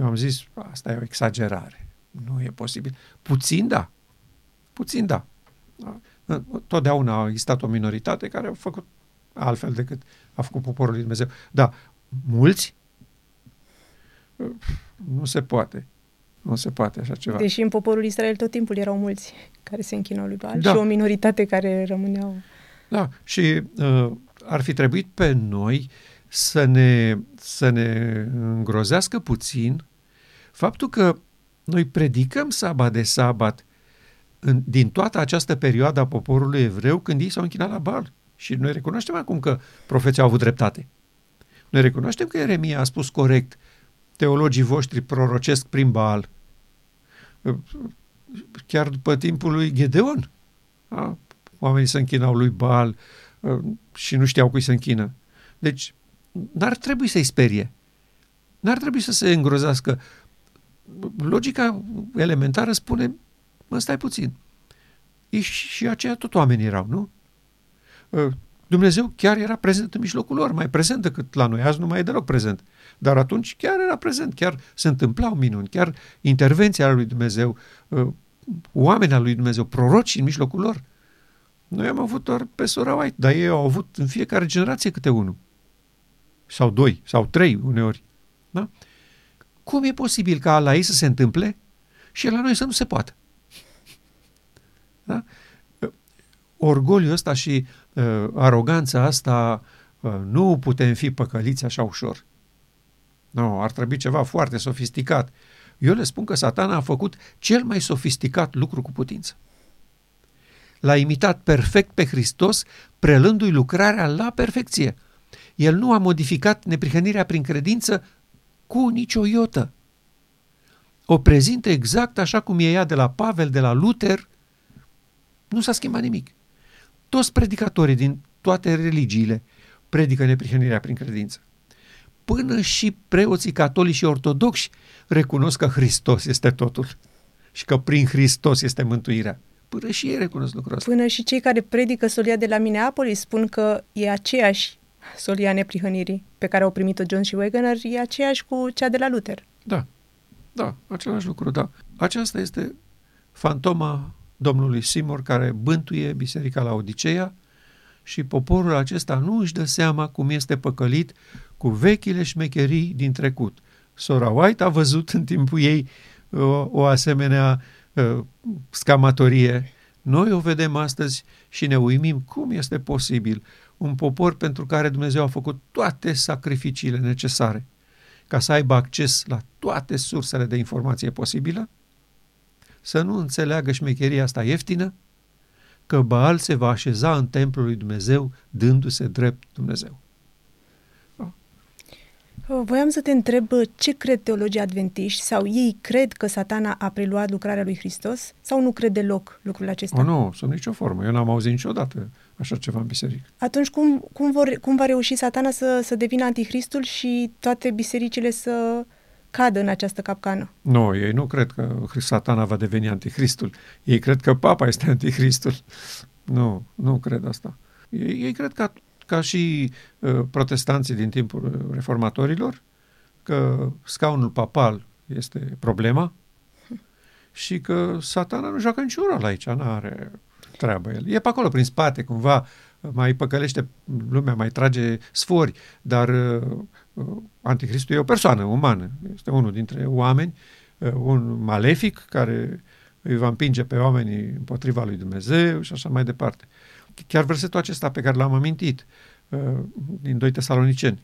eu am zis, asta e o exagerare. Nu e posibil. Puțin da. Puțin da. Totdeauna a existat o minoritate care a făcut altfel decât a făcut poporul lui Dumnezeu. Da, mulți? Nu se poate. Nu se poate așa ceva. Deși în poporul Israel tot timpul erau mulți care se închinau lui Baal da. și o minoritate care rămâneau. Da, și uh, ar fi trebuit pe noi să ne, să ne îngrozească puțin faptul că noi predicăm sabat de sabat în, din toată această perioadă a poporului evreu când ei s-au închinat la Baal. Și noi recunoaștem acum că profeții au avut dreptate. Noi recunoaștem că Eremia a spus corect, teologii voștri prorocesc prin Baal. Chiar după timpul lui Gedeon, a, oamenii se închinau lui Baal și nu știau cui se închină. Deci, n-ar trebui să-i sperie. N-ar trebui să se îngrozească logica elementară spune, mă, stai puțin, și aceia tot oameni erau, nu? Uh, Dumnezeu chiar era prezent în mijlocul lor, mai prezent decât la noi, azi nu mai e deloc prezent. Dar atunci chiar era prezent, chiar se întâmplau minuni, chiar intervenția lui Dumnezeu, uh, oamenii lui Dumnezeu, proroci în mijlocul lor. Noi am avut doar pe sora White, dar ei au avut în fiecare generație câte unul. Sau doi, sau trei uneori. Da? Cum e posibil ca la ei să se întâmple și la noi să nu se poată? Da? Orgoliul ăsta și uh, aroganța asta uh, nu putem fi păcăliți așa ușor. Nu, ar trebui ceva foarte sofisticat. Eu le spun că satana a făcut cel mai sofisticat lucru cu putință. L-a imitat perfect pe Hristos, prelându-i lucrarea la perfecție. El nu a modificat neprihănirea prin credință cu nicio iotă. O prezintă exact așa cum e ea de la Pavel, de la Luther. Nu s-a schimbat nimic. Toți predicatorii din toate religiile predică neprihănirea prin credință. Până și preoții catolici și ortodoxi recunosc că Hristos este totul și că prin Hristos este mântuirea. Până și ei recunosc lucrul ăsta. Până și cei care predică solia de la Minneapolis spun că e aceeași solia neprihănirii pe care au primit-o John și Wegener, e aceeași cu cea de la Luther. Da, da, același lucru, da. Aceasta este fantoma domnului Simor care bântuie biserica la Odiceea și poporul acesta nu își dă seama cum este păcălit cu vechile șmecherii din trecut. Sora White a văzut în timpul ei o, o asemenea uh, scamatorie. Noi o vedem astăzi și ne uimim cum este posibil un popor pentru care Dumnezeu a făcut toate sacrificiile necesare ca să aibă acces la toate sursele de informație posibilă, să nu înțeleagă șmecheria asta ieftină, că Baal se va așeza în templul lui Dumnezeu dându-se drept Dumnezeu. Voiam să te întreb ce cred teologii adventiști sau ei cred că satana a preluat lucrarea lui Hristos sau nu cred deloc lucrul acesta? O, nu, sub nicio formă. Eu n-am auzit niciodată așa ceva în biserică. Atunci cum, cum, vor, cum va reuși satana să, să devină anticristul și toate bisericile să cadă în această capcană? Nu, ei nu cred că satana va deveni anticristul. Ei cred că papa este anticristul. Nu, nu cred asta. Ei, ei cred că ca și uh, protestanții din timpul reformatorilor, că scaunul papal este problema și că satana nu joacă niciun rol aici, nu are treabă el. E pe acolo, prin spate, cumva, mai păcălește lumea, mai trage sfori, dar uh, uh, anticristul e o persoană umană, este unul dintre oameni, uh, un malefic care îi va împinge pe oamenii împotriva lui Dumnezeu și așa mai departe. Chiar versetul acesta pe care l-am amintit uh, din 2 Tesaloniceni.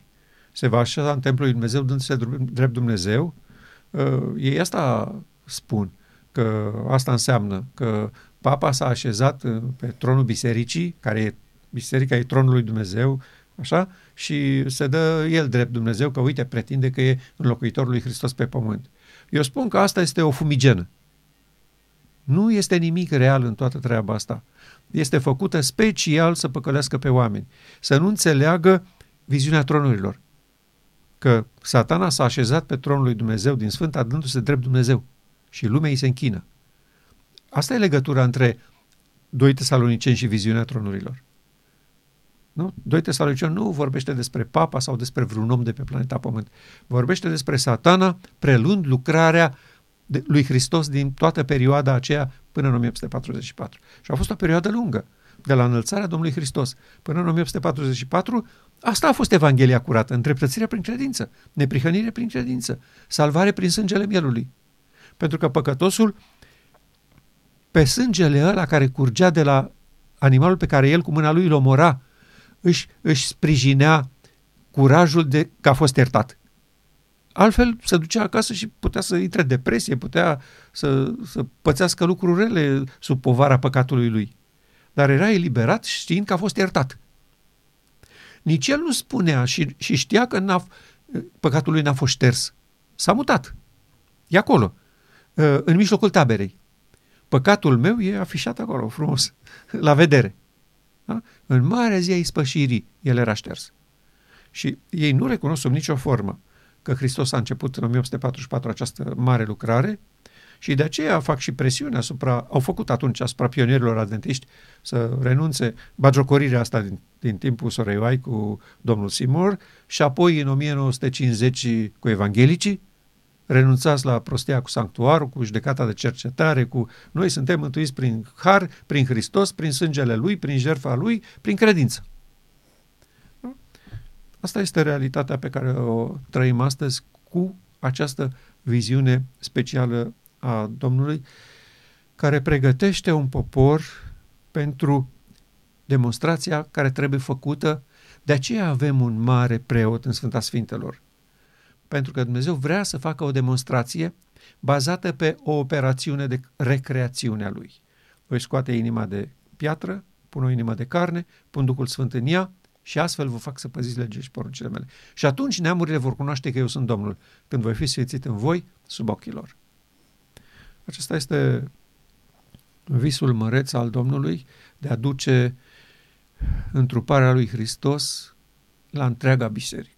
Se va așeza în templul lui Dumnezeu dându-se drept Dumnezeu. Uh, ei asta spun, că asta înseamnă că papa s-a așezat uh, pe tronul bisericii, care e, biserica e tronul lui Dumnezeu, așa, și se dă el drept Dumnezeu, că uite, pretinde că e înlocuitorul lui Hristos pe pământ. Eu spun că asta este o fumigenă. Nu este nimic real în toată treaba asta este făcută special să păcălească pe oameni, să nu înțeleagă viziunea tronurilor. Că satana s-a așezat pe tronul lui Dumnezeu din Sfânta, dându-se drept Dumnezeu și lumea îi se închină. Asta e legătura între 2 tesaloniceni și viziunea tronurilor. Nu? 2 Tesaloniceni nu vorbește despre papa sau despre vreun om de pe planeta Pământ. Vorbește despre satana prelund lucrarea de, lui Hristos din toată perioada aceea până în 1844. Și a fost o perioadă lungă, de la înălțarea Domnului Hristos până în 1844, asta a fost Evanghelia curată, întreptățirea prin credință, neprihănire prin credință, salvare prin sângele mielului. Pentru că păcătosul, pe sângele ăla care curgea de la animalul pe care el cu mâna lui îl omora, își, își sprijinea curajul de că a fost iertat. Altfel se ducea acasă și putea să intre depresie, putea să, să pățească lucruri rele sub povara păcatului lui. Dar era eliberat știind că a fost iertat. Nici el nu spunea și, și știa că n-a, păcatul lui n-a fost șters. S-a mutat. E acolo, în mijlocul taberei. Păcatul meu e afișat acolo, frumos, la vedere. Da? În marea zi a ispășirii, el era șters. Și ei nu recunosc sub nicio formă că Hristos a început în 1844 această mare lucrare Și de aceea fac și presiune asupra, au făcut atunci asupra pionierilor adventiști să renunțe bagiocorirea asta din, din timpul Soreioai cu domnul Seymour și apoi în 1950 cu evanghelicii, renunțați la prostia cu sanctuarul, cu judecata de cercetare, cu noi suntem mântuiți prin har, prin Hristos, prin sângele Lui, prin jertfa Lui, prin credință. Asta este realitatea pe care o trăim astăzi cu această viziune specială a Domnului, care pregătește un popor pentru demonstrația care trebuie făcută. De aceea avem un mare preot în Sfânta Sfintelor. Pentru că Dumnezeu vrea să facă o demonstrație bazată pe o operațiune de recreațiune a Lui. Voi scoate inima de piatră, pun o inimă de carne, pun Duhul Sfânt în ea și astfel vă fac să păziți legea și poruncile mele. Și atunci neamurile vor cunoaște că eu sunt Domnul, când voi fi sfințit în voi sub ochii lor. Acesta este visul măreț al Domnului de a duce întruparea lui Hristos la întreaga biserică.